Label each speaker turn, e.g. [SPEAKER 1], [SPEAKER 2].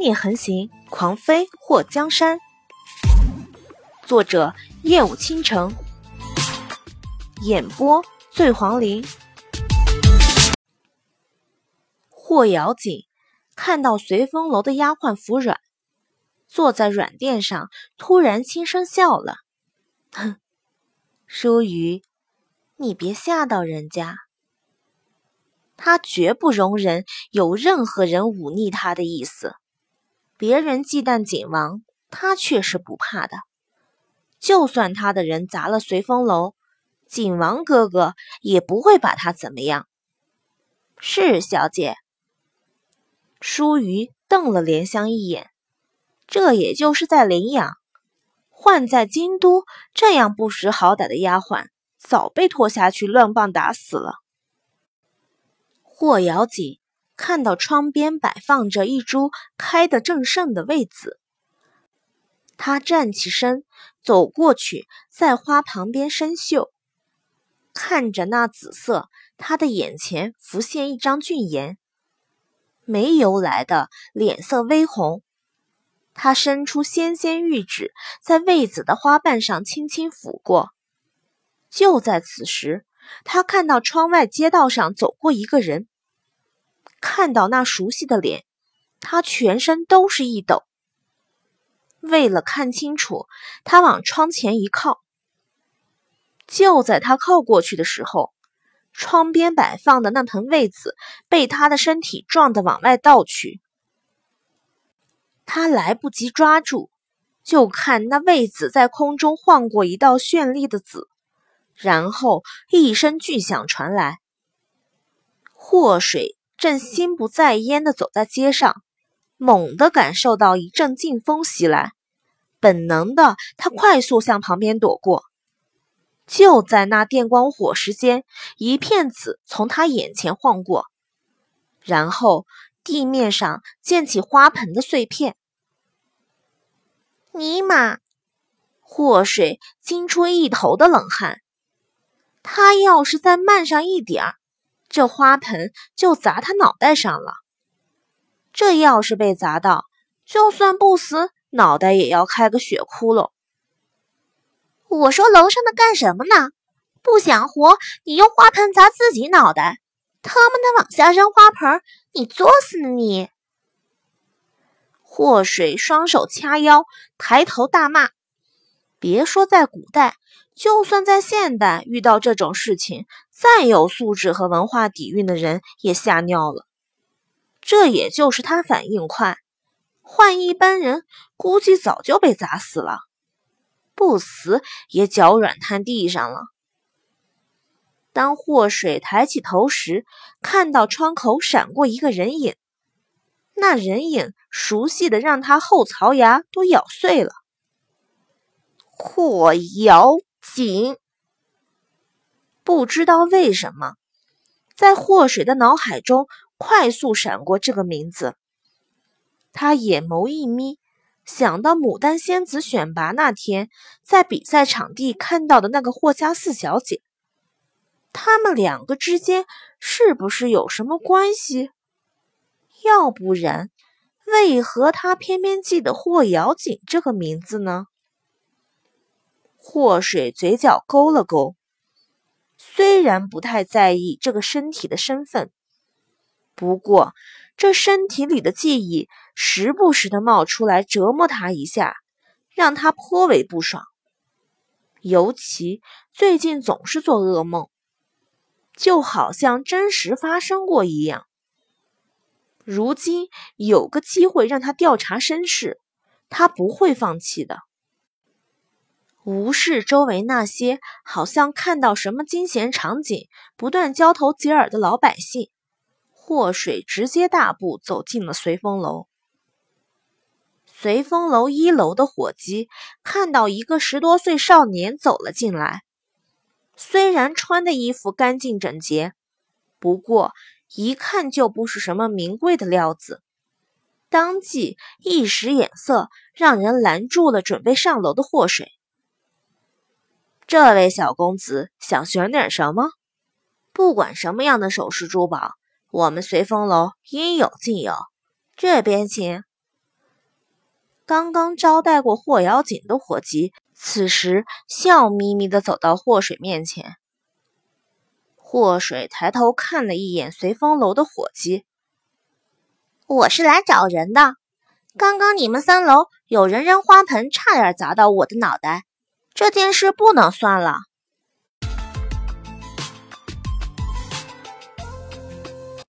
[SPEAKER 1] 逆横行，狂飞祸江山。作者：夜舞倾城，演播：醉黄林。霍瑶锦看到随风楼的丫鬟服软，坐在软垫上，突然轻声笑了：“哼，舒瑜，你别吓到人家。他绝不容忍有任何人忤逆他的意思。”别人忌惮景王，他却是不怕的。就算他的人砸了随风楼，景王哥哥也不会把他怎么样。是小姐。舒瑜瞪了莲香一眼，这也就是在领养，换在京都，这样不识好歹的丫鬟早被拖下去乱棒打死了。霍瑶锦。看到窗边摆放着一株开得正盛的魏子，他站起身走过去，在花旁边生锈。看着那紫色，他的眼前浮现一张俊颜，没由来的脸色微红。他伸出纤纤玉指，在魏子的花瓣上轻轻抚过。就在此时，他看到窗外街道上走过一个人。看到那熟悉的脸，他全身都是一抖。为了看清楚，他往窗前一靠。就在他靠过去的时候，窗边摆放的那盆位子被他的身体撞得往外倒去。他来不及抓住，就看那位子在空中晃过一道绚丽的紫，然后一声巨响传来，祸水。正心不在焉地走在街上，猛地感受到一阵劲风袭来，本能的他快速向旁边躲过。就在那电光火石间，一片紫从他眼前晃过，然后地面上溅起花盆的碎片。尼玛！祸水惊出一头的冷汗。他要是再慢上一点儿。这花盆就砸他脑袋上了。这要是被砸到，就算不死，脑袋也要开个血窟窿。我说楼上的干什么呢？不想活，你用花盆砸自己脑袋，他妈的往下扔花盆，你作死呢你！祸水双手掐腰，抬头大骂。别说在古代。就算在现代遇到这种事情，再有素质和文化底蕴的人也吓尿了。这也就是他反应快，换一般人估计早就被砸死了，不死也脚软瘫地上了。当祸水抬起头时，看到窗口闪过一个人影，那人影熟悉的让他后槽牙都咬碎了。霍瑶。锦不知道为什么，在祸水的脑海中快速闪过这个名字。他眼眸一眯，想到牡丹仙子选拔那天在比赛场地看到的那个霍家四小姐，他们两个之间是不是有什么关系？要不然，为何他偏偏记得霍瑶锦这个名字呢？祸水嘴角勾了勾，虽然不太在意这个身体的身份，不过这身体里的记忆时不时的冒出来折磨他一下，让他颇为不爽。尤其最近总是做噩梦，就好像真实发生过一样。如今有个机会让他调查身世，他不会放弃的。无视周围那些好像看到什么惊险场景，不断交头接耳的老百姓，祸水直接大步走进了随风楼。随风楼一楼的伙计看到一个十多岁少年走了进来，虽然穿的衣服干净整洁，不过一看就不是什么名贵的料子，当即一使眼色，让人拦住了准备上楼的祸水。这位小公子想选点什么？不管什么样的首饰珠宝，我们随风楼应有尽有。这边请。刚刚招待过霍瑶锦的伙计，此时笑眯眯的走到霍水面前。霍水抬头看了一眼随风楼的伙计：“
[SPEAKER 2] 我是来找人的。刚刚你们三楼有人扔花盆，差点砸到我的脑袋，这件事不能算了。”